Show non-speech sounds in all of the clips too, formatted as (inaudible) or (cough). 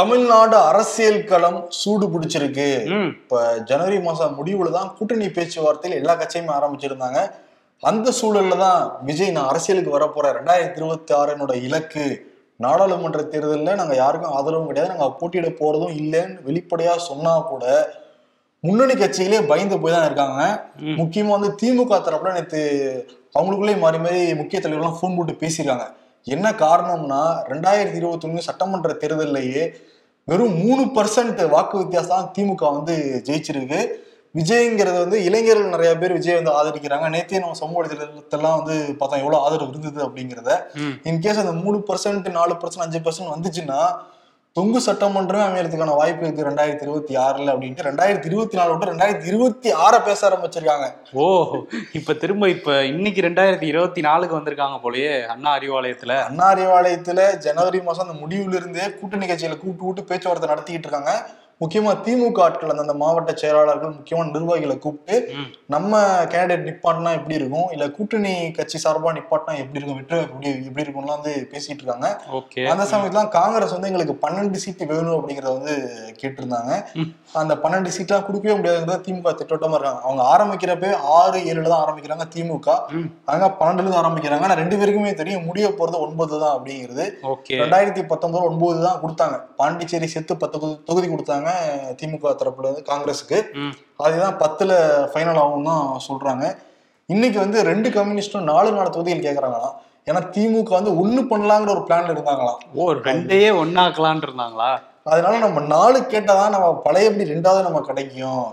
தமிழ்நாடு அரசியல் களம் சூடு பிடிச்சிருக்கு. இப்ப ஜனவரி மாசம் முடிவுல தான் கூட்டணி பேச்சுவார்த்தையில் எல்லா கட்சியுமே ஆரம்பிச்சிருந்தாங்க. அந்த சூழல்ல தான் விஜய் நான் அரசியலுக்கு வரப்போறேன் ரெண்டாயிரத்தி இருபத்தி ஆறு என்னோட இலக்கு. நாடாளுமன்ற தேர்தலில் நாங்க யாருக்கும் ஆதரவும் கிடையாது. நாங்க போட்டியிட போறதும் இல்லைன்னு வெளிப்படையா சொன்னா கூட முன்னணி கட்சிகளே பயந்து போய் தான் இருக்காங்க. முக்கியமா வந்து திமுக தரப்புல நேற்று அவங்களுக்குள்ளே மாறி மாறி முக்கிய தலைவர்கள்லாம் ஃபோன் போட்டு பேசியிருக்காங்க. என்ன காரணம்னா ரெண்டாயிரத்தி இருபத்தி ஒண்ணு சட்டமன்ற தேர்தல்லையே வெறும் மூணு பர்சன்ட் வாக்கு வித்தியாசம் தான் திமுக வந்து ஜெயிச்சிருக்கு. விஜய்ங்கிறது வந்து இளைஞர்கள் நிறைய பேர் விஜய் வந்து ஆதரிக்கிறாங்க. நேத்தே நம்ம சமூக வலைதளத்தெல்லாம் வந்து பார்த்தோம் எவ்வளவு ஆதரவு இருந்தது அப்படிங்கிறத. இன்கேஸ் அந்த மூணு பர்சன்ட் நாலு பர்சன்ட் அஞ்சு பர்சன்ட் வந்துச்சுன்னா தொங்கு சட்டமன்றமே அமையறதுக்கான வாய்ப்பு இருக்கு ரெண்டாயிரத்தி இருபத்தி ஆறுல அப்படின்ட்டு. ரெண்டாயிரத்தி இருபத்தி நாலு விட்டு ரெண்டாயிரத்தி இருபத்தி ஆறை பேச ஆரம்பிச்சிருக்காங்க. ஓ இப்ப திரும்ப இப்ப இன்னைக்கு ரெண்டாயிரத்தி இருபத்தி நாலுக்கு வந்திருக்காங்க போலயே அண்ணா அறிவாலயத்துல. அண்ணா அறிவாலயத்துல ஜனவரி மாசம் அந்த முடிவுல இருந்தே கூட்டணி கட்சிகளை கூப்பிட்டு கூப்பிட்டு பேச்சுவார்த்தை நடத்திக்கிட்டு இருக்காங்க. முக்கியமா திமுக ஆட்கள் அந்த மாவட்ட செயலாளர்கள் முக்கியமான நிர்வாகிகளை கூப்பிட்டு நம்ம கேண்டிடேட் நிப்பாட்டினா எப்படி இருக்கும்? இல்ல கூட்டணி கட்சி சார்பா நிப்பாட்டினா எப்படி இருக்கும்? வெற்றி எப்படி எப்படி இருக்கும்லாம் வந்து பேசிட்டு இருக்காங்க. அந்த சமயத்துல காங்கிரஸ் வந்து எங்களுக்கு பன்னெண்டு சீட்டு வேணும் அப்படிங்கறத வந்து கேட்டிருந்தாங்க. அந்த பன்னெண்டு சீட்லாம் கொடுக்கவே முடியாதுங்கிறத திமுக திட்டவட்டமா இருக்காங்க. அவங்க ஆரம்பிக்கிறப்ப ஆறு ஏழுல தான் ஆரம்பிக்கிறாங்க திமுக. ம். அவங்க பன்னெண்டுல இருந்து ஆரம்பிக்கிறாங்க. ஆனா ரெண்டு பேருக்குமே தெரியும் முடிய போறது ஒன்பது தான் அப்படிங்கிறது. ரெண்டாயிரத்தி பத்தொன்பது ஒன்பது தான் கொடுத்தாங்க. பாண்டிச்சேரி சேர்த்து பத்து தொகுதி- தொகுதி கொடுத்தாங்க திமுக தரப்புல இருந்து காங்கிரஸுக்கு. அதுதான் பத்துல ஃபைனல் ஆகும் தான் சொல்றாங்க. இன்னைக்கு வந்து ரெண்டு கம்யூனிஸ்டும் நாலு நாலு தொகுதிகள் கேக்குறாங்களாம். ஏன்னா திமுக வந்து ஒண்ணு பண்ணலாங்கிற ஒரு பிளான்ல இருந்தாங்களாம். ஓ ரெண்டையே ஒன்னாக்கலான் இருந்தாங்களா? அதனால நம்ம நாலு கேட்டாதான் நம்ம பழையபடி ரெண்டாவது நம்ம கிடைக்கும்.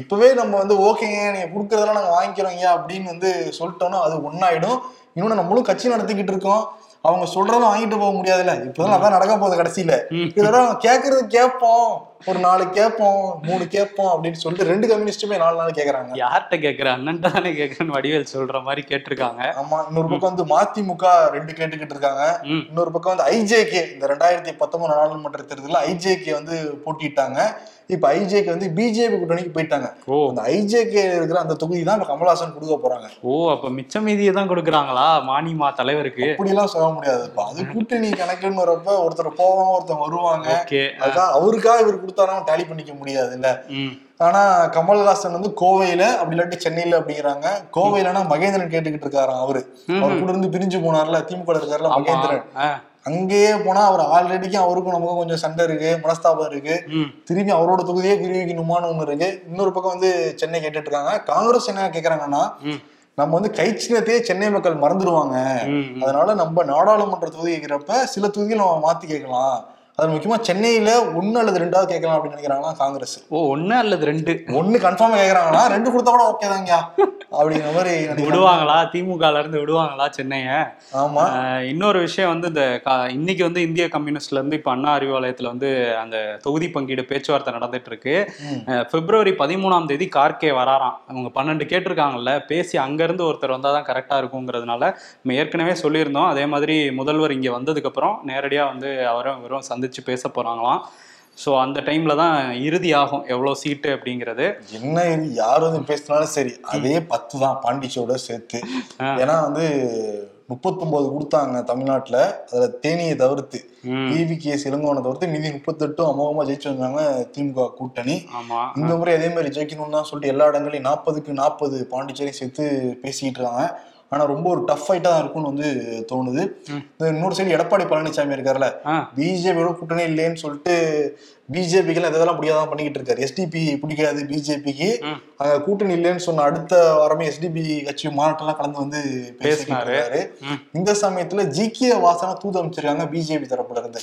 இப்பவே நம்ம வந்து ஓகேங்க நீங்க கொடுக்கறதெல்லாம் நாங்க வாங்கிக்கிறோங்க அப்படின்னு வந்து சொல்லிட்டோம்னா அது ஒன்னாயிடும் இன்னொன்னு நம்ம முழு கட்சி நடத்திக்கிட்டு இருக்கோம். அவங்க சொல்றதும் வாங்கிட்டு போக முடியாதுல்ல. இப்பதான் அதான் நடக்க போகுது கடைசியில. இதெல்லாம் கேக்குறது கேட்போம். ஒரு நாலு கேட்போம் மூணு கேட்போம் அப்படின்னு சொல்லிட்டு ரெண்டு கம்யூனிஸ்டுமே நாலு நாள் கேக்குறாங்க. யார்கிட்ட கேக்குற? அண்ணன் தானே கேக்குறேன்னு வடிவேல் சொல்ற மாதிரி கேட்டிருக்காங்க. ஆமா இன்னொரு பக்கம் வந்து மதிமுக ரெண்டு கேட்டுக்கிட்டு இருக்காங்க. இன்னொரு பக்கம் வந்து ஐஜேகே இந்த ரெண்டாயிரத்தி பத்தொன்பது நாடாளுமன்ற தேர்தலில் ஐஜேகே வந்து போட்டிட்டாங்க இப்ப ஐஜேகே வந்து பிஜேபி கூட்டணிக்கு போயிட்டாங்க. ஓ. அந்த ஐஜேகே இருக்கிற அந்த தொகுதி தான் இப்ப கமல்ஹாசன் கொடுக்க போறாங்க. ஓ அப்ப மிச்ச மீதியை தான் கொடுக்குறாங்களா? மானிமா தலைவருக்கு? அப்படிலாம் சொல்ல முடியாது. இப்ப அது கூட்டணி கணக்குன்னு வரப்ப ஒருத்தர் போவாங்க ஒருத்தர் வருவாங்க. அதுதான் அவருக்காக இவர் கொடுத்தாலும் டேலி பண்ணிக்க முடியாது இல்ல ஆனா கமல்ஹாசன் வந்து கோவையில அப்படி இல்லாட்டி சென்னையில அப்படிங்கிறாங்க. கோவையிலனா மகேந்திரன் கேட்டுக்கிட்டு இருக்காராம் அவரு. அவர் கூட இருந்து பிரிஞ்சு போனார்ல திமுக இருக்காருல மகேந்திரன். அங்கேயே போனா அவர் ஆல்ரெடிக்கும் அவருக்கும் நமக்கும் கொஞ்சம் சண்டை இருக்கு மனஸ்தாபம் இருக்கு. திரும்பி அவரோட தொகுதியே விரிவிக்கணுமான்னு ஒண்ணு இருக்கு. இன்னொரு பக்கம் வந்து சென்னை கேட்டுட்டு இருக்காங்க காங்கிரஸ் என்ன கேக்குறாங்கன்னா நம்ம வந்து கை சின்னத்தையே சென்னை மக்கள் மறந்துடுவாங்க. அதனால நம்ம நாடாளுமன்ற தொகுதி கேட்கிறப்ப சில தொகுதிகள் நம்ம மாத்தி கேட்கலாம். அது முக்கியமா சென்னையில ஒண்ணு அல்லது ரெண்டாவது கேட்கலாம் அப்படின்னு நினைக்கிறாங்களா காங்கிரஸ். ஓ ஒண்ணு அல்லது ரெண்டு? ஒண்ணு கன்ஃபார்மா கேக்குறாங்களா ரெண்டு கொடுத்தா கூட ஓகே தாங்க அப்படிங்கிற மாதிரி. (laughs) விடுவாங்களா? திமுகல இருந்து விடுவாங்களா சென்னைய? ஆமா. இன்னொரு விஷயம் வந்து இந்த இன்னைக்கு வந்து இந்திய கம்யூனிஸ்ட்ல இருந்து இப்ப அண்ணா அறிவாலயத்துல வந்து அந்த தொகுதி பங்கீடு பேச்சுவார்த்தை நடந்துட்டு இருக்கு பிப்ரவரி பதிமூணாம் தேதி கார்கே வராராம். அவங்க பன்னெண்டு கேட்டிருக்காங்கல்ல பேசி அங்க இருந்து ஒருத்தர் வந்தாதான் கரெக்டா இருக்குங்கிறதுனால நம்ம ஏற்கனவே சொல்லியிருந்தோம். அதே மாதிரி முதல்வர் இங்க வந்ததுக்கு அப்புறம் நேரடியா வந்து அவரும் இவரும் சந்திச்சு பேச போறாங்களாம். ஸோ அந்த டைம்ல தான் இறுதி ஆகும் எவ்வளோ சீட்டு அப்படிங்கிறது. என்ன யார் வந்து பேசினாலும் சரி அதே பத்து தான் பாண்டிச்சோட சேர்த்து. ஏன்னா வந்து முப்பத்தொன்பது கொடுத்தாங்க தமிழ்நாட்டுல அதுல தேனியை தவிர்த்து. கேஸ் இளங்கோவனை தவிர்த்து மீதி முப்பத்தெட்டும் அமோகமா ஜெயிச்சு வந்தாங்க திமுக கூட்டணி. ஆமா. இந்த முறை அதே மாதிரி ஜெயிக்கணும்னு தான் சொல்லிட்டு எல்லா இடங்களையும் நாற்பதுக்கு நாற்பது பாண்டிச்சேரி சேர்த்து பேசிக்கிட்டு இருக்காங்க. ஆனா ரொம்ப ஒரு டஃப் ஃபைட்டா தான் இருக்கும்னு வந்து தோணுது. இன்னொரு சைடு எடப்பாடி பழனிசாமி இருக்காருல்ல பிஜேபியோட கூட்டணி இல்லைன்னு சொல்லிட்டு பிஜேபிக்கு இதெல்லாம் முடியாதான் பண்ணிக்கிட்டு இருக்காரு. எஸ்டிபி பிடிக்காது பிஜேபிக்கு. அங்க கூட்டணி இல்லைன்னு சொன்ன அடுத்த வாரமே எஸ்டிபி கட்சி மாநாட்டெல்லாம் கலந்து வந்து பேசினாரு. இந்த சமயத்துல ஜிகே வாசனை தூது அமைச்சிருக்காங்க பிஜேபி தரப்புல இருந்து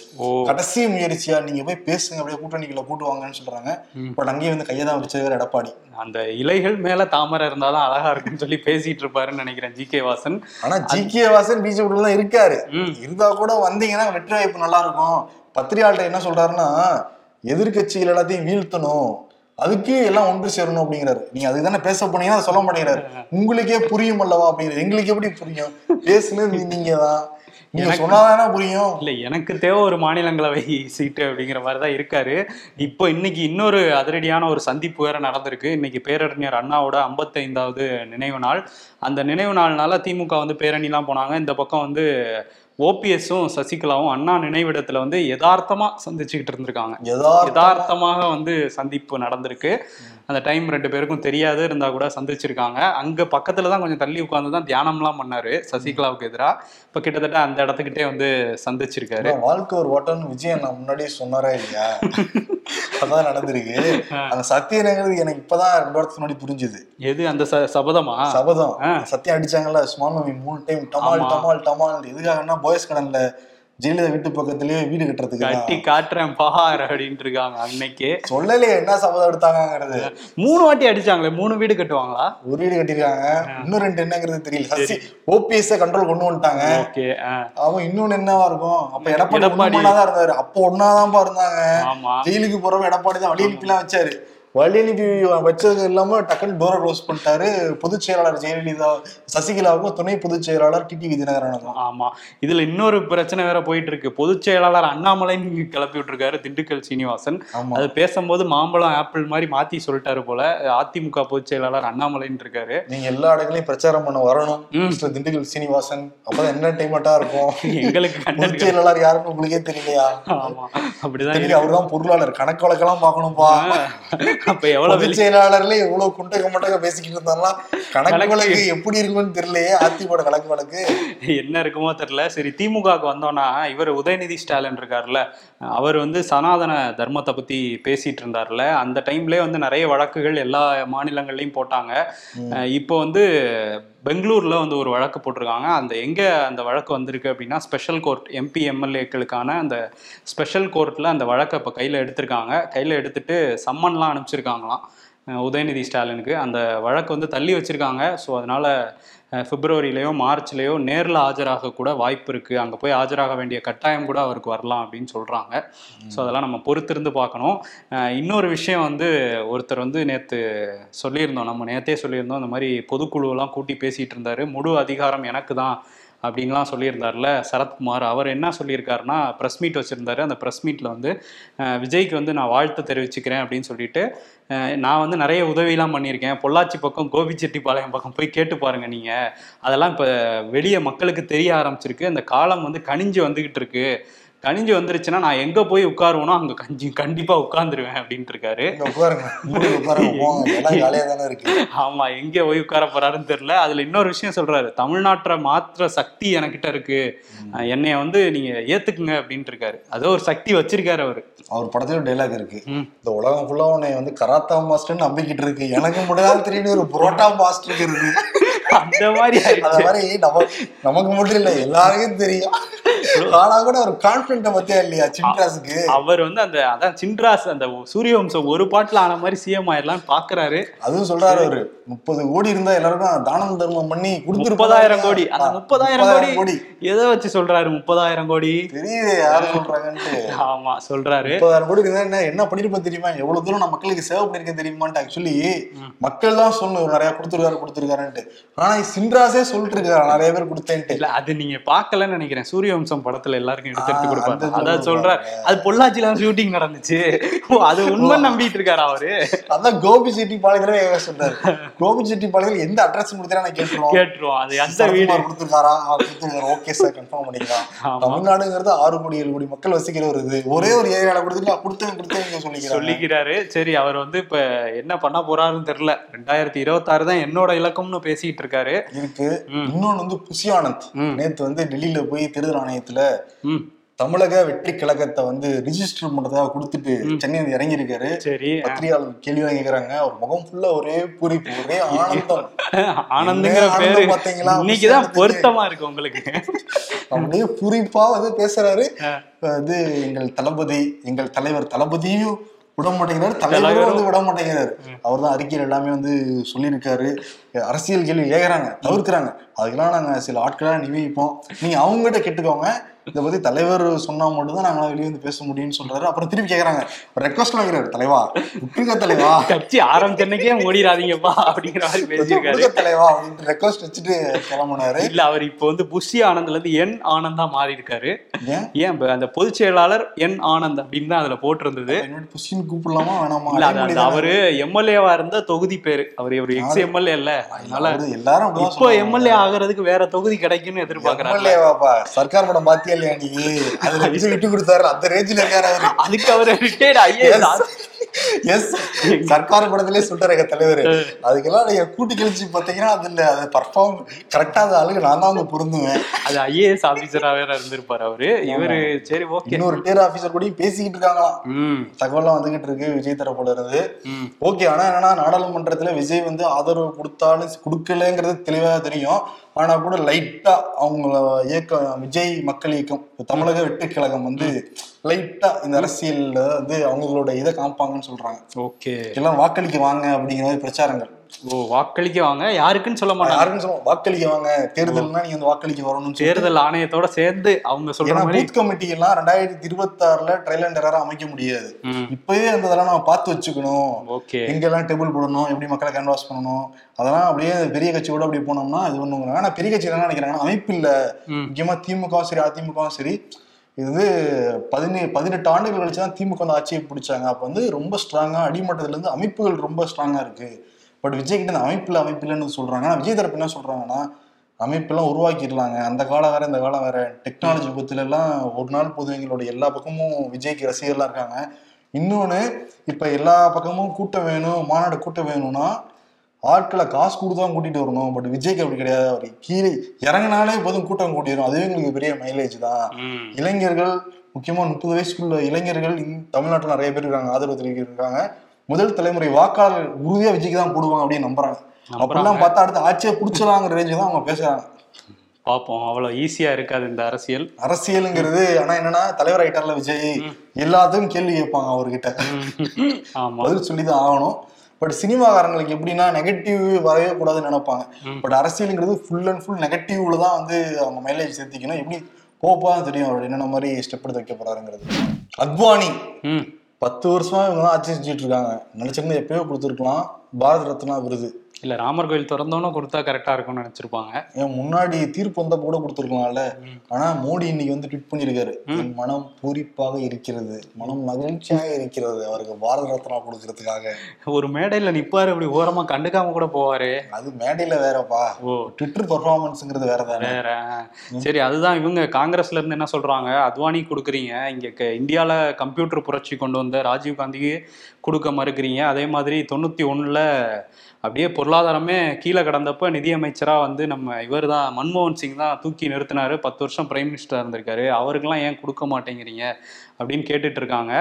கடைசி முயற்சியா நீங்க போய் பேசுங்க அப்படியே கூட்டணிக்குள்ள கூட்டு வாங்கன்னு சொல்றாங்க. பட் அங்கேயே வந்து கையை தான் வச்சிருக்காரு எடப்பாடி. அந்த இலைகள் மேல தாமரை இருந்தாதான் அழகா இருக்குன்னு சொல்லி பேசிட்டு இருப்பாருன்னு நினைக்கிறேன் ஜி கே வாசன் ஆனா ஜிகே வாசன் பிஜேபி தான் இருக்காரு. இருந்தா கூட வந்தீங்கன்னா வெற்றி வாய்ப்பு நல்லா இருக்கும் பத்திரிகையாளர் என்ன சொல்றாருன்னா எதிர்க்கட்சிகள் எல்லாத்தையும் வீழ்த்தணும். அதுக்கு எல்லாம் ஒன்று சேரணும் அப்படிங்கிறாரு. நீங்க அதுக்கு தானே பேச போனீங்கன்னா அதை சொல்ல மாட்டேங்கிறாரு. (laughs) உங்களுக்கே புரியும் அல்லவா அப்படிங்கிறது எங்களுக்கு எப்படி புரியும்? பேசுனது நீங்க தான் நீங்க சொன்னாதானே புரியும். இல்ல எனக்கு தேவை ஒரு மாநிலங்களவை சீட்டு அப்படிங்கிற மாதிரி தான் இருக்காரு. இப்போ இன்னைக்கு இன்னொரு அதிரடியான ஒரு சந்திப்பு வேற நடந்திருக்கு. இன்னைக்கு பேரறிஞர் அண்ணாவோட ஐம்பத்தைந்தாவது நினைவு நாள். அந்த நினைவு நாள்னால திமுக வந்து பேரணிலாம் போனாங்க. இந்த பக்கம் வந்து ஓபிஎஸும் சசிகலாவும் அண்ணா நினைவிடத்துல வந்து யதார்த்தமா சந்திச்சுக்கிட்டு இருந்திருக்காங்க. யதார்த்தமா? யதார்த்தமாக வந்து சந்திப்பு நடந்திருக்கு. அந்த டைம் ரெண்டு பேருக்கும் தெரியாது இருந்தா கூட சந்திச்சிருக்காங்க. அங்க பக்கத்துல தான் கொஞ்சம் தள்ளி உட்கார்ந்து தான் தியானம்லாம் பண்ணாரு. சசிகலாவுக்கு எதிரா. இப்ப கிட்டத்தட்ட அந்த இடத்துக்கிட்டே வந்து சந்திச்சிருக்காரு. வாழ்க்கை ஒரு ஓட்டம்னு விஜய் நான் முன்னாடியே சொன்னாரா இல்லையா? (laughs) அதான் நடந்திருக்கு. அந்த சத்தியங்கிறது எனக்கு இப்பதான் ரெண்டு வாரத்துக்கு முன்னாடி புரிஞ்சுது. எது அந்த சபதமா? சபதம். சத்தியம் அடிச்சாங்கல்ல மூவி மூணு டைம் டமால். டமால் டமால் எதுக்காகன்னா பாய்ஸ் கடன்ல ஜெயலலிதா வீட்டு பக்கத்துலயே வீடு கட்டுறதுக்கு கட்டி காட்டுறேன் பார் அப்படின்ட்டு இருக்காங்க அன்னைக்கு. சொல்லலையே என்ன சபதம் எடுத்தாங்கங்கிறது. மூணு வாட்டி அடிச்சாங்களே மூணு வீடு கட்டுவாங்களா? ஒரு வீடு கட்டிருக்காங்க இன்னும் ரெண்டு என்னங்கிறது தெரியல. ஓபிஎஸ் கண்ட்ரோல் கொண்டு வந்துட்டாங்க. ஓகே அவன் இன்னொன்னு என்னவா இருக்கும்? அப்ப எடப்பாடி. ஒண்ணாதான் இருந்தாரு. அப்போ ஒன்னாதான் இருந்தாங்க. ஜெயிலுக்கு போறவங்க எடப்பாடி தான். வழி அனுப்பிலாம் வச்சாரு. வழி அனுப்பி வச்சது இல்லாம டக்குன்னு டோரை க்ளோஸ் பண்ணிட்டாரு. பொதுச் செயலாளர் ஜெயலலிதா சசிகலாவுக்கும் துணை பொதுச் செயலாளர் டிடிவி தினகரனுக்கும் ஆமா. இதுல இன்னொரு பிரச்சனை வேற போயிட்டு இருக்கு. பொதுச் செயலாளர் அண்ணாமலைன்னு கிளப்பி விட்டுருக்காரு திண்டுக்கல் சீனிவாசன். அது பேசும்போது மாம்பழம் ஆப்பிள் மாதிரி மாத்தி சொல்லிட்டாரு போல. அதிமுக பொதுச் செயலாளர் அண்ணாமலைன்னு இருக்காரு. நீங்க எல்லா இடங்களையும் பிரச்சாரம் பண்ண வரணும். மிஸ்டர் திண்டுக்கல் சீனிவாசன் அப்பதான் என்டர்டைன்மெண்டா இருக்கும். எங்களுக்கு பொதுச் செயலாளர் யாருன்னு உங்களுக்கே தெரியலையா? ஆமா. அப்படிதான். அவர்தான் பொருளாளர். கணக்கு வழக்கெல்லாம் பார்க்கணும்பா. அப்ப எவ்வளவு வெளி பொதுச் செயலாளர்ல எவ்வளவு குண்டக மண்டக பேசிக்கிட்டு இருந்தாலும் கணக்கு. வழக்கு எப்படி இருக்குன்னு தெரியலையே அதிமுக கணக்கு வழக்கு. என்ன இருக்குமோ தெரியல. சரி திமுகவுக்கு வந்தோம்னா இவர் உதயநிதி ஸ்டாலின் இருக்காருல்ல. அவர் வந்து சனாதன தர்மத்தை பத்தி பேசிட்டு இருந்தார்ல அந்த டைம்லயே வந்து நிறைய வழக்குகள் எல்லா மாநிலங்கள்லயும் போட்டாங்க. இப்போ வந்து பெங்களூரில் வந்து ஒரு வழக்கு போட்டிருக்காங்க. அந்த எங்கே அந்த வழக்கு வந்திருக்கு அப்படின்னா ஸ்பெஷல் கோர்ட் எம்பி எம்எல்ஏக்களுக்கான அந்த ஸ்பெஷல் கோர்ட்டில் அந்த வழக்கை இப்போ கையில் எடுத்திருக்காங்க. கையில் எடுத்துட்டு சம்மன்லாம் அனுப்பிச்சிருக்காங்களாம். உதயநிதி ஸ்டாலினுக்கு. அந்த வழக்கு வந்து தள்ளி வச்சுருக்காங்க. ஸோ அதனால் பிப்ரவரியிலையோ மார்ச்லேயோ நேரில் ஆஜராக கூட வாய்ப்பு இருக்குது அங்கே போய் ஆஜராக வேண்டிய கட்டாயம் கூட அவருக்கு வரலாம் அப்படின்னு சொல்கிறாங்க ஸோ அதெல்லாம் நம்ம பொறுத்திருந்து பார்க்கணும். இன்னொரு விஷயம் வந்து ஒருத்தர் வந்து நேற்று சொல்லியிருந்தோம். நம்ம நேற்றே சொல்லியிருந்தோம். இந்த மாதிரி பொதுக்குழுவெல்லாம் கூட்டி பேசிகிட்டு இருந்தார். முழு அதிகாரம் எனக்கு தான். அப்படின்லாம் சொல்லியிருந்தார்ல சரத்குமார். அவர் என்ன சொல்லியிருக்காருன்னா ப்ரெஸ் மீட் வச்சுருந்தாரு. அந்த ப்ரெஸ் மீட்டில் வந்து விஜய்க்கு வந்து நான் வாழ்த்து தெரிவிச்சுக்கிறேன் அப்படின்னு சொல்லிட்டு நான் வந்து நிறைய உதவிலாம் பண்ணியிருக்கேன். பொள்ளாச்சி பக்கம் கோபிச்செட்டிப்பாளையம் பக்கம் போய் கேட்டு பாருங்கள் நீங்கள் அதெல்லாம் இப்போ வெளியே மக்களுக்கு தெரிய ஆரம்பிச்சிருக்கு. அந்த காலம் வந்து கனிஞ்சு வந்துக்கிட்டு இருக்குது கனிஞ்சு வந்துருச்சுன்னா நான் எங்க போய் உட்காருவேனோ அங்க கஞ்சி கண்டிப்பா உட்கார்ந்துருவேன் அப்படின்ட்டு இருக்காரு. ஆமா எங்க போய் உட்கார போறாருன்னு தெரியல. அதுல இன்னொரு விஷயம் சொல்றாரு. தமிழ்நாட்டை மாற்ற சக்தி எனக்கிட்ட இருக்கு. என்னைய வந்து நீங்க ஏத்துக்குங்க அப்படின்ட்டு இருக்காரு. அதோ ஒரு சக்தி வச்சிருக்காரு அவரு. அவர் படத்துல டைலாக் இருக்கு. இந்த உலகம் ஃபுல்லா உன்னை வந்து கராத்தா மாஸ்டர்னு நம்பிக்கிட்டு இருக்கு. எனக்கு மட்டும் தான் தெரியும் ஒரு புரோட்டா மாஸ்டர் இருக்கு. அந்த மாதிரி நமக்கு மட்டும் இல்ல. எல்லாருக்கும் தெரியும். ஆனா கூட ஒரு கான்பிடன்ட பத்தியா இல்லையா சின்ராஸுக்கு? அவர் வந்து அந்த அதான் சின்ராஸ் அந்த சூரியவம்சம் ஒரு பாட்டுல ஆன மாதிரி சிஎம் ஆயிரலாம் பாக்குறாரு. அதுவும் சொல்றாரு அவரு. முப்பது கோடி இருந்தா எல்லாருக்கும் தானம் தர்மம் பண்ணி முப்பதாயிரம் கோடி. அந்த முப்பதாயிரம் கோடி எதை வச்சு சொல்றாரு முப்பதாயிரம் கோடி? தெரியுது யாரு சொல்றாங்கன்ட்டு. ஆமா சொல்றாரு. முப்பதாயிரம் கோடி என்ன என்ன பண்ணிருப்பேன் தெரியுமா? எவ்வளவு தூரம் நான் மக்களுக்கு சேவை பண்ணிருக்கேன் தெரியுமான்ட்டு ஆக்சுவலி மக்கள் தான் சொல்லணும். நிறைய கொடுத்துருக்காரு கொடுத்துருக்காருன்ட்டு. ஆனா சின்ராஸே சொல்லிட்டு இருக்காரு நிறைய பேர் கொடுத்தேன்ட்டு. இல்ல அது நீங்க பாக்கலன்னு நினைக்கிறேன். சூரியவம்சம் படத்துல எல்லாருக்கும் எடுத்து எடுத்து கொடுப்பாரு. அதான் சொல்றாரு அது பொள்ளாச்சில ஷூட்டிங் நடந்துச்சு. அது உண்மை நம்பிட்டு இருக்காரு அவரு? அதான் கோபி செட்டி பாளையத்துல சொல்றாரு கோபி செட்டி பாளையத்துல எந்த அட்ரஸ் கொடுத்தா நான் கேட்டுருவோம். கேட்டுருவோம். அது அந்த வீடு. கொடுத்துருக்காரா? ஓகே சார் கன்ஃபார்ம் பண்ணிக்கலாம். தமிழ்நாடுங்கிறது ஆறு கோடி ஏழு கோடி மக்கள் வசிக்கிற ஒரு இது. ஒரே ஒரு ஏரியால கொடுத்துட்டு கொடுத்தேன் கொடுத்தேன் சொல்லிக்கிறாங்க சொல்லிக்கிறாரு. சரி அவர் வந்து இப்ப என்ன பண்ண போறாருன்னு தெரியல. ரெண்டாயிரத்தி இருபத்தாறு தான் என்னோட இலக்கம்னு பேசிட்டு இருக்காரு. இருக்கு. இன்னொன்னு வந்து புசி ஆனந்த். நேத்து வந்து டெல்லியில போய் தேர்தல் ஆணையத்துல ம். தமிழக வெற்றி கழகத்தை வந்து ரிஜிஸ்டர் பண்றதாக கொடுத்துட்டு சென்னை வந்து இறங்கி இருக்காரு சரி. பத்திரிகையாளர் கேள்வி கேக்குறாங்க அவர் முகம் ஃபுல்லா ஒரே பூரிப்பு ஒரே ஆனந்தம். ஆனந்துங்கிற பேரு? பாத்தீங்களா? இன்னைக்குதான் பொருத்தமா இருக்கு உங்களுக்கு. அப்படியே பூரிப்பா வந்து பேசுறாரு. அது எங்கள் தளபதி எங்கள் தலைவர் தளபதியும் விட மாட்டேங்கிறாரு தலைவரும் வந்து விட மாட்டேங்கிறாரு அவர் தான் அறிக்கையில் எல்லாமே வந்து சொல்லியிருக்காரு. அரசியல் கேள்வி கேட்கறாங்க தவிர்க்கிறாங்க. அதுக்கெல்லாம் நாங்க சில ஆட்களா நியமிப்போம். நீங்க அவங்ககிட்ட கேட்டுக்கோங்க. இதை பத்தி தலைவர் சொன்னா மட்டும்தான் நாங்க வெளியே வந்து பேச முடியும்னு சொல்றாரு. அப்புறம் திருப்பி கேக்குறாங்க ரெக்வஸ்ட் வைக்கிறாரு தலைவா. விட்டுருங்க தலைவா. கட்சி ஆரம்பிச்சன்னைக்கே மூடிடாதீங்கப்பா அப்படிங்கிற மாதிரி பேசியிருக்காரு. தலைவா அப்படின்ட்டு ரெக்வஸ்ட் வச்சுட்டு கிளம்புனாரு. இல்ல அவர் இப்போ வந்து புஷி ஆனந்த்ல இருந்து என் ஆனந்தா மாறி இருக்காரு ஏன் அந்த பொதுச் செயலாளர் என் ஆனந்த் அப்படின்னு தான் அதுல போட்டிருந்தது. புஷின்னு கூப்பிடலாமா வேணாமா? இல்ல அவரு எம்எல்ஏவா இருந்த தொகுதி பேரு. அவர் ஒரு எக்ஸ் எம்எல்ஏ இல்ல. அதனால எல்லாரும் இப்போ எம்எல்ஏ ஆகுறதுக்கு வேற தொகுதி கிடைக்கும்னு எதிர்பார்க்கறாங்க. சர்க்கார் படம் பாத்தியா இல்லையா நீ? அதுல விஜய் விட்டு கொடுத்தாரு. அந்த ரேஞ்சில இருக்காரு அவரு? அதுக்கு அவர் ரிட்டையர்ட் எஸ் சர்க்கார் படத்திலே சொல்றாரு எங்க தலைவர். அதுக்கெல்லாம் நீங்க கூட்டி கழிச்சு பாத்தீங்கன்னா அதுல அது பர்ஃபார்ம் கரெக்டா அந்த ஆளுக்கு நான் தான் வந்து பொருந்துவேன். அது ஐஏஎஸ் ஆபீசரா வேற இருந்திருப்பாரு அவரு. இவரு சரி ஓகே இன்னொரு டேர் ஆபீசர் கூட பேசிக்கிட்டு இருக்காங்களாம். தகவல்லாம் வந்துகிட்டு இருக்கு விஜய் தரப்புல இருந்து. ஓகே ஆனா என்னன்னா நாடாளுமன்றத்துல விஜய் வந்து ஆதரவு கொடுத்தாலும் கொடுக்கலங்கிறது தெளிவா தெரியும். ஆனா கூட லைட்டா அவங்கள இயக்கம் விஜய் மக்கள் இயக்கம் தமிழக வெட்டு கழகம் வந்து லைட்டா இந்த அரசியல்ல வந்து அவங்களோட இதை காமிப்பாங்கன்னு சொல்றாங்க. ஓகே. எல்லாம் வாக்களிக்க வாங்க அப்படிங்கிற மாதிரி பிரச்சாரங்கள். ஓ வாக்களிக்க வாங்க யாருக்குன்னு சொல்ல மாட்டாங்க. யாருன்னு சொல்லுவோம் வாக்களிக்க வாங்க தேர்தல்னா நீங்க வந்து வாக்களிக்க வரணும்னு சொல்லி தேர்தல் ஆணையத்தோட சேர்ந்து அவங்க சொல்ற பூத் கமிட்டி எல்லாம் ரெண்டாயிரத்தி இருபத்தி ஆறுல ட்ரையல் அண்ட் எரரா அமைக்க முடியாது. இப்பவே அந்த இதெல்லாம் நம்ம பார்த்து வச்சுக்கணும். ஓகே. எங்கெல்லாம் டேபிள் போடணும் எப்படி மக்களை கேன்வாஸ் பண்ணணும் அதெல்லாம் அப்படியே பெரிய கட்சியோட அப்படி போனோம்னா இது பண்ணுவாங்க. ஆனா பெரிய கட்சி என்ன நினைக்கிறாங்கன்னா அமைப்பு இல்ல. முக்கியமா திமுகவும் சரி அதிமுகவும் சரி இது வந்து பதினே பதினெட்டு ஆண்டுகள் கழிச்சு தான் திமுக வந்து ஆட்சியை பிடிச்சாங்க. அப்ப வந்து ரொம்ப ஸ்ட்ராங்கா அடிமட்டத்துல இருந்து அமைப்புகள் ரொம்ப ஸ்ட்ராங்கா இருக்கு. பட் விஜய் கிட்ட இந்த அமைப்புல அமைப்பு இல்லைன்னு சொல்றாங்க. ஆனா விஜய் தரப்பு என்ன சொல்றாங்கன்னா அமைப்பெல்லாம் உருவாக்கிடலாங்க. அந்த காலம் வேற இந்த காலம் வேற. டெக்னாலஜி பத்தில எல்லாம் ஒரு நாள் பொதுவங்களோட எல்லா பக்கமும் விஜய்க்கு ரசிகர்லாம் இருக்காங்க. இன்னொன்னு இப்ப எல்லா பக்கமும் கூட்டம் வேணும் மாநாடு கூட்டம் வேணும்னா ஆட்களை காசு கொடுத்து தான் கூட்டிட்டு வரணும். பட் விஜய்க்கு அப்படி கிடையாது. அவர் கீழே இறங்கினாலே போதும் கூட்டம் கூட்டிடும் அதுவே எங்களுக்கு பெரிய மைலேஜ் தான். இளைஞர்கள் முக்கியமா முப்பது வயசுக்குள்ள இளைஞர்கள் தமிழ்நாட்டுல நிறைய பேர் இருக்காங்க ஆதரவு தெரிவிக்கிறாங்க முதல் தலைமுறை வாக்காளர் உறுதியா விஜய்க்கு தான் போடுவாங்க அப்படின்னு நம்புறாங்க. அப்படிலாம் பார்த்தா அடுத்து ஆட்சியை புடிச்சலாங்கிற ரேஞ்சு தான் அவங்க பேசுறாங்க. பார்ப்போம். அவ்வளவு ஈஸியா இருக்காது இந்த அரசியல். அரசியலுங்கிறது ஆனா என்னன்னா தலைவர் ஆயிட்டார்ல விஜய். எல்லாத்துக்கும் கேள்வி கேட்பாங்க அவர்கிட்ட. ம். ஆமா. பதில் சொல்லிதான் ஆகணும். பட் சினிமாக்காரங்களுக்கு எப்படின்னா நெகட்டிவ் வரவே கூடாதுன்னு நினைப்பாங்க. பட் அரசியலுங்கிறது ஃபுல் அண்ட் ஃபுல் நெகட்டிவ்ல தான் வந்து அவங்க மைலேஜ் சேர்த்திக்கணும். எப்படி போப்பா தெரியும். அவர் என்னென்ன மாதிரி ஸ்டெப் எடுத்து வைக்க போறாருங்கிறது. அத்வானி. பத்து வருஷமா இவங்க தான் ஆட்சி செஞ்சுட்டு இருக்காங்க. நினைச்சிருந்தா எப்பயோ கொடுத்துருக்கலாம். பாரத ரத்னா விருது. இல்ல ராமர் கோயில் திறந்தோன்னு கொடுத்தா கரெக்டா இருக்கும்னு நினைச்சிருப்பாங்க. ஏன் முன்னாடி தீர்ப்பு வந்தப்ப கூட கொடுத்துருக்கலாம்ல. ஆனா மோடி இன்னைக்கு வந்து ட்வீட் பண்ணிருக்காரு என் மனம் பூரிப்பாக இருக்கிறது. மனம் மகிழ்ச்சியாக இருக்கிறது. அவருக்கு பாரத ரத்னா கொடுக்கறதுக்காக. ஒரு மேடையில நிப்பாரு அப்படி ஓரமா கண்டுக்காம கூட போவாரு. அது மேடையில வேறப்பா. ஓ. ட்விட்டர் பர்ஃபார்மன்ஸ்ங்கிறது வேற. தானே வேற சரி அதுதான் இவங்க காங்கிரஸ்ல இருந்து என்ன சொல்றாங்க? அத்வானி கொடுக்குறீங்க. இங்க இந்தியால கம்ப்யூட்டர் புரட்சி கொண்டு வந்த ராஜீவ் காந்திக்கு கொடுக்க மறுக்கிறீங்க. அதே மாதிரி தொண்ணூத்தி ஒண்ணுல அப்படியே பொருளாதாரமே கீழே கடந்தப்போ நிதியமைச்சராக வந்து நம்ம இவர் தான் மன்மோகன் சிங் தான் தூக்கி நிறுத்தினார். பத்து வருஷம் பிரைம் மினிஸ்டராக இருந்திருக்காரு. அவருக்கெல்லாம் ஏன் கொடுக்க மாட்டேங்கிறீங்க? அப்படின்னு கேட்டுட்டு இருக்காங்க.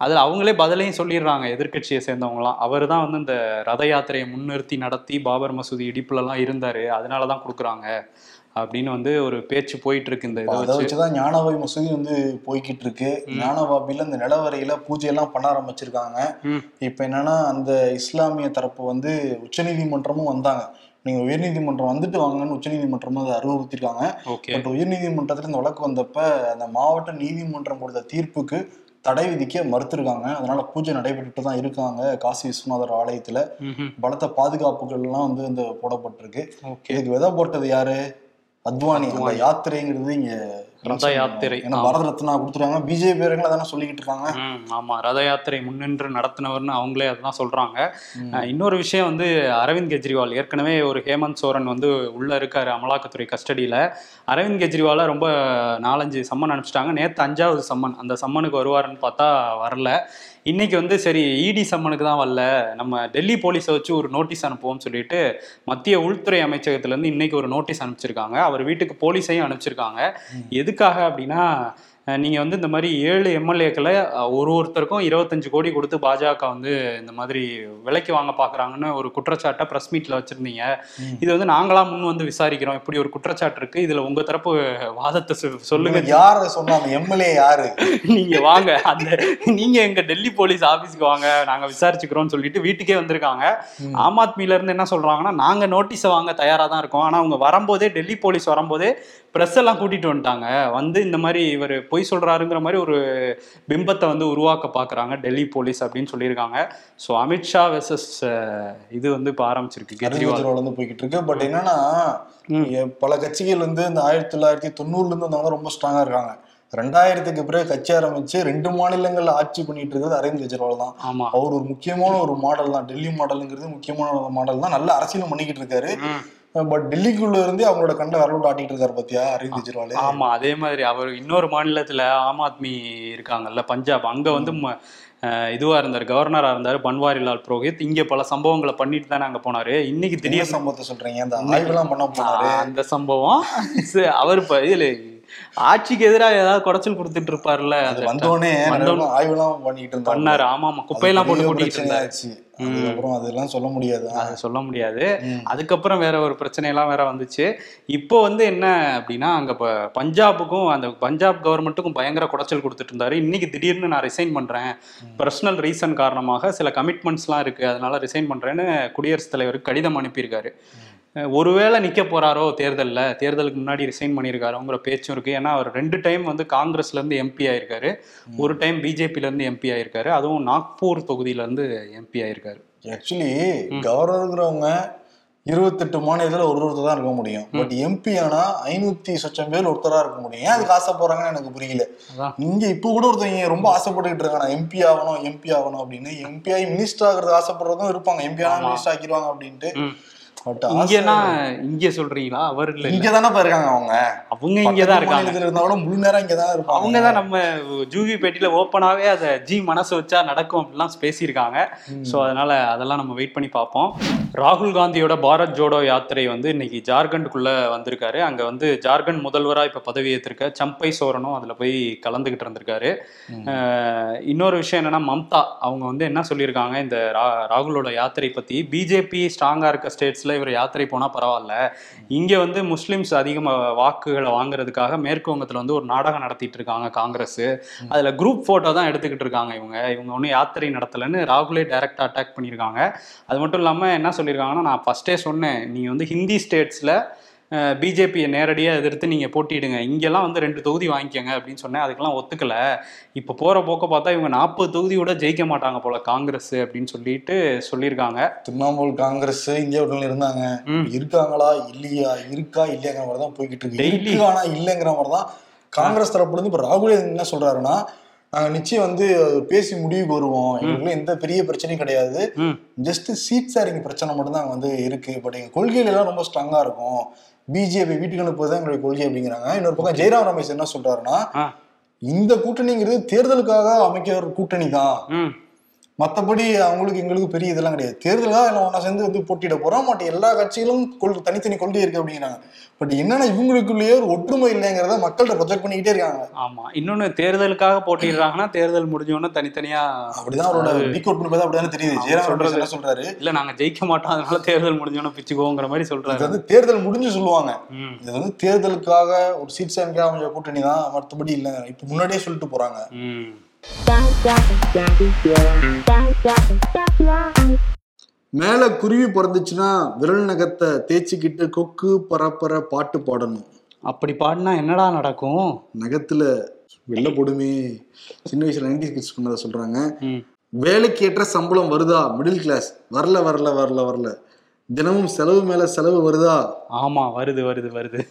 அதில் அவங்களே பதிலையும் சொல்லிடுறாங்க. எதிர்க்கட்சியை சேர்ந்தவங்களாம் அவர் தான் வந்து இந்த ரத யாத்திரையை முன்னிறுத்தி நடத்தி பாபர் மசூதி இடிப்புலலாம் இருந்தார். அதனால தான் கொடுக்குறாங்க. அப்படின்னு வந்து ஒரு பேச்சு போயிட்டு இருக்கு இந்த இதை வச்சுதான் ஞானவாய் மசூதி வந்து போய்கிட்டு இருக்கு ஞானவாபில இந்த நிலவரையில பூஜை எல்லாம் பண்ண ஆரம்பிச்சிருக்காங்க. இப்ப என்னன்னா அந்த இஸ்லாமிய தரப்பு வந்து உச்சநீதிமன்றமும் வந்தாங்க. நீங்க உயர்நீதிமன்றம் வந்துட்டு வாங்கன்னு உச்சநீதிமன்றமும் அதை அறிவுறுத்திருக்காங்க. பட் உயர்நீதிமன்றத்துல இந்த வழக்கு வந்தப்ப அந்த மாவட்ட நீதிமன்றம் கொடுத்த தீர்ப்புக்கு தடை விதிக்க மறுத்திருக்காங்க. அதனால பூஜை நடைபெற்றுட்டு தான் இருக்காங்க காசி விஸ்வநாதர் ஆலயத்துல. பலத்த பாதுகாப்புகள் எல்லாம் வந்து இந்த போடப்பட்டிருக்கு இதுக்கு விதை போட்டது யாரு? அத்வானி அந்த யாத்திரைங்கிறது இங்க ரத யாத்திரை பாரத ரத்னா கொடுத்துருக்காங்க. பிஜேபி பேருங்களை தானே சொல்லிக்கிட்டு இருக்காங்க. ஆமா. ரத யாத்திரை முன்னின்று நடத்தினவர்னு அவங்களே அதான் சொல்றாங்க. இன்னொரு விஷயம் வந்து அரவிந்த் கெஜ்ரிவால். ஏற்கனவே ஒரு ஹேமந்த் சோரன் வந்து உள்ள இருக்காரு அமலாக்கத்துறை கஸ்டடியில. அரவிந்த் கெஜ்ரிவாலை ரொம்ப நாலஞ்சு சம்மன் அனுப்பிச்சிட்டாங்க. நேத்து அஞ்சாவது சம்மன். அந்த சம்மனுக்கு வருவாருன்னு பார்த்தா வரல. இன்னைக்கு வந்து சரி இடி சம்மனுக்கு தான் வரல. நம்ம டெல்லி போலீஸை வச்சு ஒரு நோட்டீஸ் அனுப்புவோம்னு சொல்லிட்டு மத்திய உள்துறை அமைச்சகத்துல இருந்து இன்னைக்கு ஒரு நோட்டீஸ் அனுப்பிச்சிருக்காங்க. அவர் வீட்டுக்கு போலீஸையும் அனுப்பிச்சிருக்காங்க. எதுக்காக அப்படின்னா அஹ், நீங்க வந்து இந்த மாதிரி ஏழு எம்எல்ஏக்களை ஒரு ஒருத்தருக்கும் இருபத்தஞ்சு கோடி கொடுத்து பாஜக வந்து இந்த மாதிரி விலைக்கு வாங்க பாக்குறாங்கன்னு ஒரு குற்றச்சாட்டை பிரஸ் மீட்ல வச்சிருந்தீங்க. இது வந்து நாங்களா முன் வந்து விசாரிக்கிறோம். இப்படி ஒரு குற்றச்சாட்டு இருக்கு. இதுல உங்க தரப்பு வாதத்தை சொல்லுங்க. யார சொன்னா அந்த எம்எல்ஏ யாரு? நீங்க வாங்க. அந்த நீங்க எங்க டெல்லி போலீஸ் ஆபீஸ்க்கு வாங்க. நாங்க விசாரிச்சுக்கிறோம்னு சொல்லிட்டு வீட்டுக்கே வந்திருக்காங்க. ஆம் ஆத்மில இருந்து என்ன சொல்றாங்கன்னா நாங்க நோட்டீஸை வாங்க தயாரா தான் இருக்கோம். ஆனா அவங்க வரும்போதே டெல்லி போலீஸ் வரும்போதே ப்ரெஸ் எல்லாம் கூட்டிட்டு வந்துட்டாங்க. வந்து இந்த மாதிரி இவர் பொய் சொல்றாருங்கிற மாதிரி ஒரு பிம்பத்தை வந்து உருவாக்க பாக்குறாங்க. டெல்லி போலீஸ் அப்படின்னு சொல்லியிருக்காங்க. ஸோ அமித்ஷா வெர்சஸ் இது வந்து இப்போ ஆரம்பிச்சிருக்கு. கெஜ்ரிவால். வந்து போய்கிட்டு இருக்கு பட் என்னன்னா பல கட்சிகள் வந்து இந்த ஆயிரத்தி தொள்ளாயிரத்தி தொண்ணூறுல இருந்து வந்தவங்க ரொம்ப ஸ்ட்ராங்கா இருக்காங்க. ரெண்டாயிரத்துக்கு பிறகு கட்சி ஆரம்பிச்சு ரெண்டு மாநிலங்கள்ல ஆட்சி பண்ணிட்டு இருக்கிறது அரவிந்த் கெஜ்ரிவால் தான். அவர் ஒரு முக்கியமான ஒரு மாடல் தான். டெல்லி மாடலுங்கிறது முக்கியமான ஒரு மாடல் தான். நல்ல அரசியலும் பண்ணிக்கிட்டு இருக்காரு. பட் டெல்லிக்குள்ள இருந்தே அவங்களோட கண்ட வரலோட்டு ஆட்டிட்டு இருக்காரு பாத்தியா அரவிந்த் கெஜ்ரிவால்? ஆமா அதே மாதிரி அவர் இன்னொரு மாநிலத்துல ஆம் ஆத்மி இருக்காங்கல்ல பஞ்சாப். அங்க வந்து ம- அஹ் இதுவா இருந்தார் கவர்னரா இருந்தார் பன்வாரிலால் புரோஹித். இங்க பல சம்பவங்களை பண்ணிட்டு தானே அங்க போனாரு. இன்னைக்கு திடீர் சம்பவத்தை சொல்றீங்க? அந்த ஆய்வுலாம் பண்ண போனாரு. அந்த சம்பவம். அவர் இப்ப இதுல ஆட்சிக்கு எதிராக ஏதாவது குடைச்சல் கொடுத்துட்டு இருப்பார்ல அது வந்தோடனே ஆய்வுலாம் பண்ணிட்டு இருந்தாரு பண்ணாரு. ஆமா ஆமா குப்பையெல்லாம் போட்டு கூட்டிட்டு பிரச்சனையாச்சு அதுக்கப்புறம் அதெல்லாம் சொல்ல முடியாது. அது சொல்ல முடியாது. அதுக்கப்புறம் வேற ஒரு பிரச்சனையெல்லாம் வேற வந்துச்சு. இப்போ வந்து என்ன அப்படின்னா அங்க பஞ்சாபுக்கும் அந்த பஞ்சாப் கவர்மெண்ட்டுக்கும் பயங்கர குடைச்சல் கொடுத்துட்டு இருந்தாரு. இன்னைக்கு திடீர்னு நான் ரிசைன் பண்றேன். பர்சனல் ரீசன் காரணமாக சில கமிட்மெண்ட்ஸ்லாம் இருக்கு. அதனால ரிசைன் பண்றேன்னு குடியரசுத் தலைவருக்கு கடிதம் அனுப்பியிருக்காரு. ஒருவேளை நிக்க போறாரோ தேர்தல்ல தேர்தலுக்கு முன்னாடி ரிசைன் பண்ணியிருக்காரோங்கிற பேச்சும் இருக்கு. ஏன்னா அவர் ரெண்டு டைம் வந்து காங்கிரஸ்ல இருந்து எம்பி ஆயிருக்காரு. ஒரு டைம் பிஜேபில இருந்து எம்பி ஆயிருக்காரு. அதுவும் நாக்பூர் தொகுதியில இருந்து எம்பி ஆயிருக்காரு. ஆக்சுவலி கவர்னருங்கிறவங்க இருபத்தெட்டு மாநிலத்துல ஒரு ஒருத்தர் தான் இருக்க முடியும். பட் எம்பி ஆனா ஐநூத்தி சொச்சம் பேர் ஒருத்தரா இருக்க முடியும். ஏன் அதுக்கு ஆசைப்படுறாங்கன்னு எனக்கு புரியல. இங்க இப்ப கூட ஒருத்தவங்க ரொம்ப ஆசைப்பட்டுக்கிட்டு இருக்காங்க. எம்பி ஆகணும் எம்பி ஆகணும் அப்படின்னு. எம்பி ஆகி மினிஸ்டர் ஆகிறது ஆசைப்படுறதும் இருப்பாங்க. எம்பி ஆனா. மினிஸ்டர் ஆக்கிடுவாங்க அப்படின்ட்டு. பட் இங்கன்னா இங்க சொல்றீங்களா? அவர் இல்ல இங்க தானே இருக்காங்க அவங்க. அவங்க இங்கதான் பக்கத்து இருக்காங்க மாநிலத்துல இருந்தா கூட முழு நேரம் இங்க தான் இருப்பாங்க. அவங்க தான் நம்ம ஜூவி பேட்டியில ஓப்பனாவே அதை ஜி மனசு வச்சா நடக்கும் அப்படிலாம் பேசியிருக்காங்க. ஸோ அதனால அதெல்லாம் நம்ம வெயிட் பண்ணி பார்ப்போம். ராகுல் காந்தியோட பாரத் ஜோடோ யாத்திரை வந்து இன்னைக்கு ஜார்க்கண்டுக்குள்ள வந்திருக்காரு. அங்க வந்து ஜார்க்கண்ட் முதல்வரா இப்ப பதவி ஏற்றிருக்க சம்பை சோரனும் அதுல போய் கலந்துகிட்டு இருந்திருக்காரு. இன்னொரு விஷயம் என்னன்னா மம்தா அவங்க வந்து என்ன சொல்லியிருக்காங்க? இந்த ராகுலோட யாத்திரை பத்தி. பிஜேபி ஸ்ட்ராங்கா இருக்க ஸ்டேட்ஸ்ல இவர் யாத்திரை போனால் பரவாயில்ல. இங்கே வந்து முஸ்லீம்ஸ் அதிகமாக வாக்குகளை வாங்குறதுக்காக மேற்குவங்கத்தில் வந்து ஒரு நாடகம் நடத்திட்டு இருக்காங்க காங்கிரஸ். அதில் குரூப் ஃபோட்டோ தான் எடுத்துக்கிட்டு இருக்காங்க இவங்க. இவங்க ஒன்றும் யாத்திரை நடத்தலைன்னு ராகுலே டைரக்டா அட்டாக் பண்ணியிருக்காங்க. அது மட்டும் இல்லாமல் என்ன சொல்லியிருக்காங்கன்னா நான் ஃபர்ஸ்டே சொன்னேன் நீங்கள் வந்து ஹிந்தி ஸ்டேட்ஸில் பிஜேபியை நேரடியாக எதிர்த்து நீங்கள் போட்டியிடுங்க. இங்கெல்லாம் வந்து ரெண்டு தொகுதி வாங்கிக்கோங்க அப்படின்னு சொன்னேன். அதுக்கெல்லாம் ஒத்துக்கல. இப்போ போகிற போக்க பார்த்தா இவங்க நாற்பது தொகுதியோட ஜெயிக்க மாட்டாங்க போல காங்கிரஸ் அப்படின்னு சொல்லிட்டு சொல்லியிருக்காங்க. திரிணாமுல் காங்கிரஸ் இந்தியா கூட்டணியில இருந்தாங்க. இருக்காங்களா? இல்லையா? இருக்கா? இல்லையாங்கிற மாதிரி தான் போய்கிட்டு இருக்கு. Daily. இருக்கு ஆனா இல்லைங்கிற மாதிரி தான் காங்கிரஸ் தரப்புல இருந்து இப்ப ராகுல் என்ன சொல்றாருன்னா நாங்க நிச்சயம் வந்து பேசி முடிவுக்கு வருவோம் எங்களுக்குள்ள எந்த பெரிய பிரச்சனையும் கிடையாது. ஜஸ்ட் சீட் ஷேரிங் பிரச்சனை மட்டும் தான் வந்து இருக்கு. பட் எங்க கொள்கையில எல்லாம் ரொம்ப ஸ்ட்ராங்கா இருக்கும். பிஜேபி வீட்டுக்கு அனுப்புவதுதான் எங்களுடைய கொள்கை அப்படிங்கிறாங்க. இன்னொரு பக்கம் ஜெயராம் ரமேஷ் என்ன சொல்றாருன்னா இந்த கூட்டணிங்கிறது தேர்தலுக்காக அமைக்க ஒரு கூட்டணி தான். ம் மத்தபடி அவங்களுக்கு எங்களுக்கு பெரிய இதெல்லாம் கிடையாது. தேர்தலாக எல்லாம் ஒன்றா சேர்ந்து வந்து போட்டியிட போறோம். மற்ற எல்லா கட்சிகளும் கொள் தனித்தனி கொள்கை இருக்கு அப்படிங்கிறாங்க. பட் என்னன்னா இவங்களுக்குள்ளேயே ஒரு ஒற்றுமை இல்லைங்கிறத மக்கள்கிட்ட ப்ரொஜெக்ட் பண்ணிக்கிட்டே இருக்காங்க. ஆமா. இன்னொன்னு தேர்தலுக்காக போட்டிடுறாங்கன்னா தேர்தல் முடிஞ்சோன்னு தனித்தனியா அப்படிதான் அவரோட டீக் அவுட் பண்ணி அப்படிதான் தெரியுது. ஜெயராம் சொல்றது. என்ன சொல்றாரு? இல்ல நாங்க ஜெயிக்க மாட்டோம். அதனால தேர்தல் முடிஞ்சோன்னு பிச்சுக்குவோங்கிற மாதிரி இது சொல்றாரு வந்து தேர்தல் முடிஞ்சு சொல்லுவாங்க. இது வந்து தேர்தலுக்காக ஒரு சீட் சேமிக்காக அமைஞ்ச கூட்டணி தான் மற்றபடி இல்லை இப்ப முன்னாடியே சொல்லிட்டு போறாங்க. ம். மேல குருவி பிறந்துச்சுன்னா விரல் நகத்தை தேய்ச்சிக்கிட்டு கொக்கு பரப்பர பாட்டு பாடணும். அப்படி பாடினா என்னடா நடக்கும்? நகத்துல வெள்ள போடுமே. சின்ன வயசுல நைன்டி கிட்ஸ் பண்ணதை சொல்றாங்க. வேலைக்கு ஏற்ற சம்பளம் வருதா? Middle class. வரல வரல வரல வரல. தினமும் செலவு மேல செலவு வருதா? ஆமா வருது வருது வருது.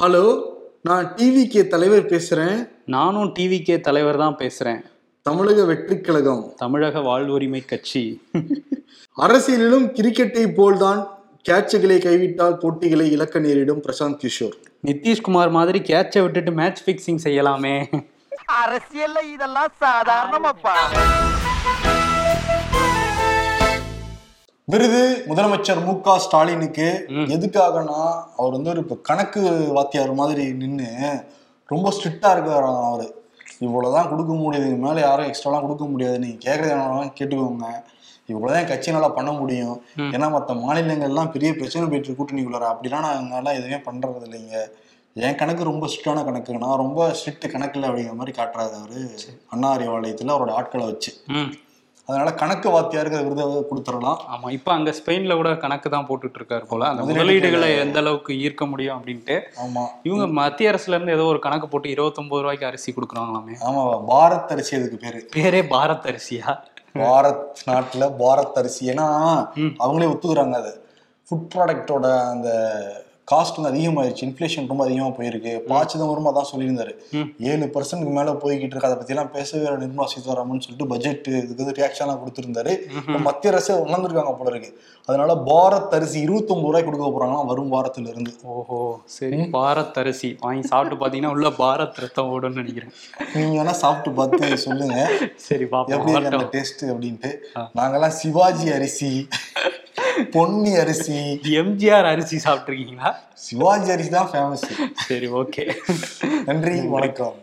ஹலோ நான் டிவிகே தலைவர் பேசுறேன். நானும் டிவிகே தலைவர் தான் பேசுறேன். தமிழக வெற்றிக் கழகம். தமிழக வாழ்வுரிமை கட்சி. (laughs) அரசியலிலும் கிரிக்கெட்டை போல்தான் கேட்சுகளை கைவிட்டால் போட்டிகளை இழக்க நேரிடும் பிரசாந்த் கிஷோர். நிதிஷ்குமார் மாதிரி கேட்சை விட்டுட்டு மேட்ச் ஃபிக்சிங் செய்யலாமே. அரசியல்ல இதெல்லாம் சாதாரணமாப்பா. விருது முதலமைச்சர் மு க ஸ்டாலினுக்கு. எதுக்காகனா அவர் வந்து ஒரு இப்ப கணக்கு வாத்தியார் மாதிரி நின்று ரொம்ப ஸ்ட்ரிக்டா இருக்காராம் அவரு. இவ்வளவுதான் கொடுக்க முடியாது இதுக்கு மேல யாரும் எக்ஸ்ட்ராலாம் கொடுக்க முடியாது. நீங்க கேட்கறது என்னன்னாலும் கேட்டுக்கோங்க. இவ்வளவுதான் என் கட்சினால பண்ண முடியும். ஏன்னா மற்ற மாநிலங்கள்லாம் பெரிய பிரச்சனை போயிட்டு கூட்டணிக்குள்ளார. அப்படிலாம் நாங்கெல்லாம் எதுவுமே பண்றது இல்லைங்க என் கணக்கு ரொம்ப ஸ்ட்ரிக்டான கணக்கு நான் ரொம்ப ஸ்ட்ரிக்ட் கணக்கு இல்லை அப்படிங்கிற மாதிரி காட்டுறாரு அவரு. அண்ணா அறிவாலயத்துல அவரோட ஆட்களை வச்சு. அதனால கணக்கு வாத்தியாருக்கு விருதை கொடுத்துடலாம். ஆமா இப்ப அங்க ஸ்பெயின்ல கூட கணக்கு தான் போட்டுட்டு இருக்காரு போல. அந்த முதலீடுகளை- எந்த அளவுக்கு ஈர்க்க முடியும் அப்படின்ட்டு. ஆமா. இவங்க மத்திய அரசுல இருந்து ஏதோ ஒரு கணக்கு போட்டு இருபத்தொன்பது ரூபாய்க்கு அரிசி கொடுக்குறாங்களாமே. ஆமா பாரத் அரிசி அதுக்கு பேரு. பேரே பாரத் அரிசியா? பாரத் நாட்டுல பாரத் அரிசி. ஏன்னா. அவங்களே ஒத்துக்குறாங்க அது. ஃபுட் ப்ராடக்டோட அந்த காஸ்ட் வந்து அதிகமாயிருச்சு இன்ஃப்ளேஷன் ரொம்ப அதிகமா போயிருக்கு. பா சிதம்பரமா தான் சொல்லியிருந்தாரு. ஏழு பர்சன்ட்க்கு மேல போய்கிட்டு இருக்கு. அதை எல்லாம் பேசவே நிர்மலா சீதாராமன் சொல்லிட்டு பட்ஜெட் இதுக்கு வந்து ரியாக்ஷன்லாம் கொடுத்திருந்தாரு. மத்திய அரசு உணர்ந்திருக்காங்க போல இருக்கு. அதனால பாரத் அரிசி இருபத்தொன்பது ரூபாய் கொடுக்க போறாங்களாம் வரும் வாரத்துல இருந்து ஓஹோ சரி. பாரத் அரிசி வாங்கி சாப்பிட்டு பாத்தீங்கன்னா உள்ள பாரத் ரத்தம் ஓடும்னு நினைக்கிறேன். நீங்க வேணா சாப்பிட்டு பார்த்து சொல்லுங்க. சரி பாப்போம் எப்படி. டேஸ்ட் அப்படின்ட்டு. நாங்கெல்லாம் சிவாஜி அரிசி. பொன்னி அரிசி. எம்ஜிஆர் அரிசி சாப்பிட்டுருக்கீங்களா? சிவாஜி அரிசி தான் ஃபேமஸ் சரி ஓகே நன்றி. வணக்கம்.